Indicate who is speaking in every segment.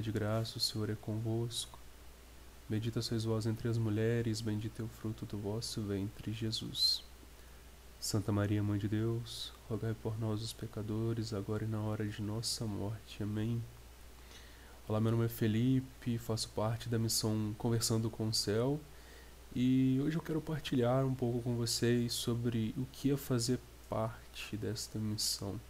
Speaker 1: Cheia de graça, o Senhor é convosco. Bendita sois vós entre as mulheres, bendito é o fruto do vosso ventre, Jesus. Santa Maria, Mãe de Deus, rogai por nós, os pecadores, agora e na hora de nossa morte. Amém. Olá, meu nome é Felipe, faço parte da missão Conversando com o Céu e hoje eu quero partilhar um pouco com vocês sobre o que é fazer parte desta missão.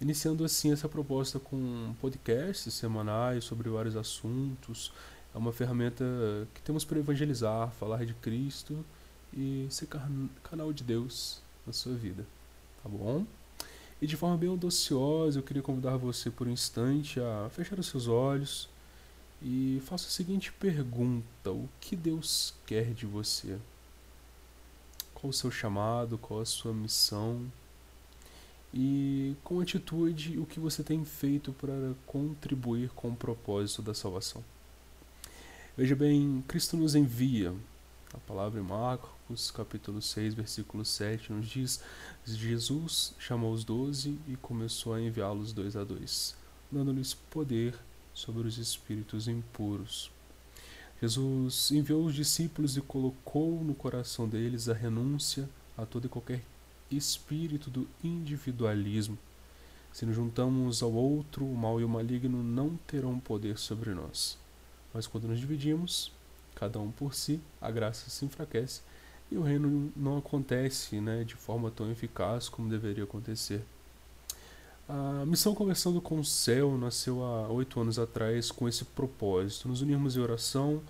Speaker 1: Iniciando assim essa proposta com podcasts semanais sobre vários assuntos. É uma ferramenta que temos para evangelizar, falar de Cristo e ser canal de Deus na sua vida. Tá bom? E de forma bem audaciosa, eu queria convidar você por um instante a fechar os seus olhos e faça a seguinte pergunta: O que Deus quer de você? Qual o seu chamado? Qual a sua missão? E com atitude o que você tem feito para contribuir com o propósito da salvação. Veja bem, Cristo nos envia. A palavra em Marcos, capítulo 6, versículo 7, nos diz: Jesus chamou os doze e começou a enviá-los dois a dois, dando-lhes poder sobre os espíritos impuros. Jesus enviou os discípulos e colocou no coração deles a renúncia a toda e qualquer espírito do individualismo. Se nos juntamos ao outro, o mal e o maligno não terão poder sobre nós. Mas quando nos dividimos, cada um por si, a graça se enfraquece e o reino não acontece né, de forma tão eficaz como deveria acontecer. A missão Conversando com o Céu nasceu há oito anos atrás com esse propósito: nos unirmos em oração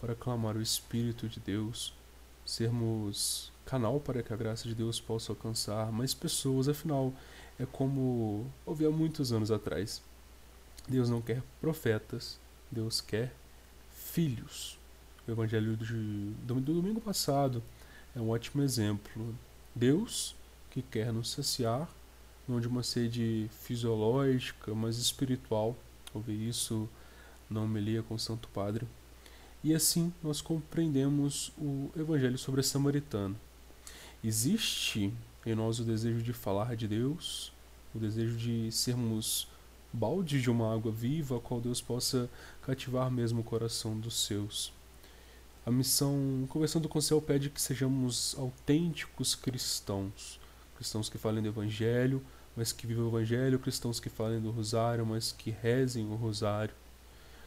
Speaker 1: para clamar o Espírito de Deus, sermos canal para que a graça de Deus possa alcançar mais pessoas, afinal, é como ouvi há muitos anos atrás. Deus não quer profetas, Deus quer filhos. O evangelho de, do, do domingo passado é um ótimo exemplo. Deus que quer nos saciar, não de uma sede fisiológica, mas espiritual. Ouvi isso na homilia com o Santo Padre. E assim nós compreendemos o evangelho sobre a samaritano. Existe em nós o desejo de falar de Deus, o desejo de sermos baldes de uma água viva, a qual Deus possa cativar mesmo o coração dos seus. A missão Conversando com o Céu pede que sejamos autênticos cristãos, cristãos que falem do Evangelho, mas que vivam o Evangelho, cristãos que falem do Rosário, mas que rezem o Rosário,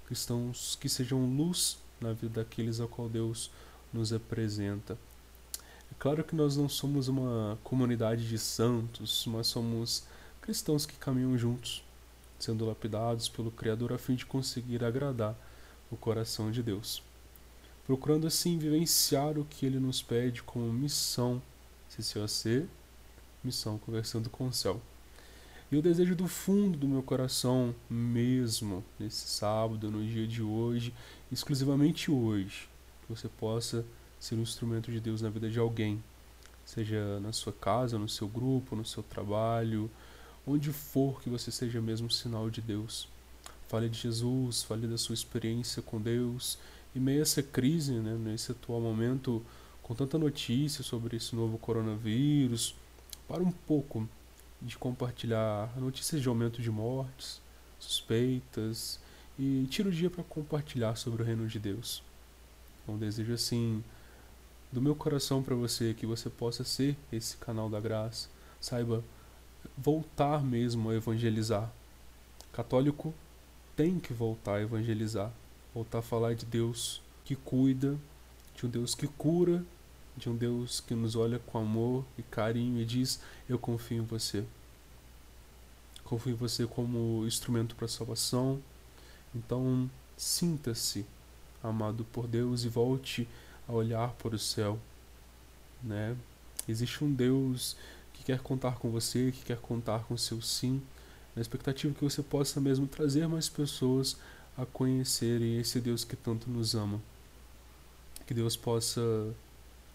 Speaker 1: cristãos que sejam luz na vida daqueles a qual Deus nos apresenta. É claro que nós não somos uma comunidade de santos, mas somos cristãos que caminham juntos, sendo lapidados pelo Criador a fim de conseguir agradar o coração de Deus. Procurando assim vivenciar o que ele nos pede como missão, CCOC, missão conversando com o céu. E o desejo do fundo do meu coração, mesmo nesse sábado, no dia de hoje, exclusivamente hoje, que você possa ser um instrumento de Deus na vida de alguém, seja na sua casa, no seu grupo, no seu trabalho, onde for que você seja mesmo sinal de Deus. Fale de Jesus, fale da sua experiência com Deus. E meio essa crise, né, nesse atual momento, com tanta notícia sobre esse novo coronavírus, para um pouco de compartilhar notícias de aumento de mortes, suspeitas, e tira o dia para compartilhar sobre o reino de Deus. Então, desejo assim do meu coração para você que você possa ser esse canal da graça. Saiba voltar mesmo a evangelizar. Católico tem que voltar a evangelizar, voltar a falar de Deus que cuida, de um Deus que cura, de um Deus que nos olha com amor e carinho e diz: Eu confio em você. Confio em você como instrumento para salvação. Então, sinta-se amado por Deus e volte a olhar para o céu, né? Existe um Deus que quer contar com você, que quer contar com seu sim, na expectativa que você possa mesmo trazer mais pessoas a conhecerem esse Deus que tanto nos ama. Que Deus possa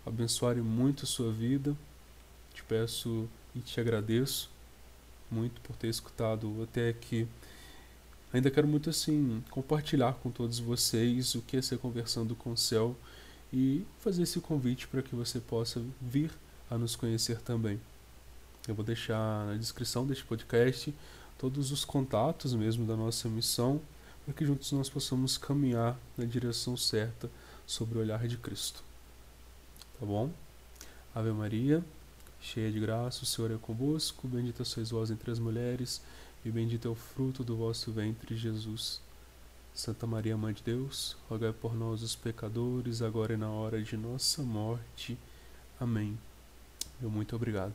Speaker 1: abençoar muito a sua vida. Te peço e te agradeço muito por ter escutado até aqui. Ainda quero muito assim compartilhar com todos vocês o que é ser conversando com o céu e fazer esse convite para que você possa vir a nos conhecer também. Eu vou deixar na descrição deste podcast todos os contatos mesmo da nossa missão, para que juntos nós possamos caminhar na direção certa sobre o olhar de Cristo. Tá bom? Ave Maria, cheia de graça, o Senhor é convosco, bendita sois vós entre as mulheres, e bendito é o fruto do vosso ventre, Jesus. Santa Maria, Mãe de Deus, rogai por nós, os pecadores, agora e na hora de nossa morte. Amém. Meu muito obrigado.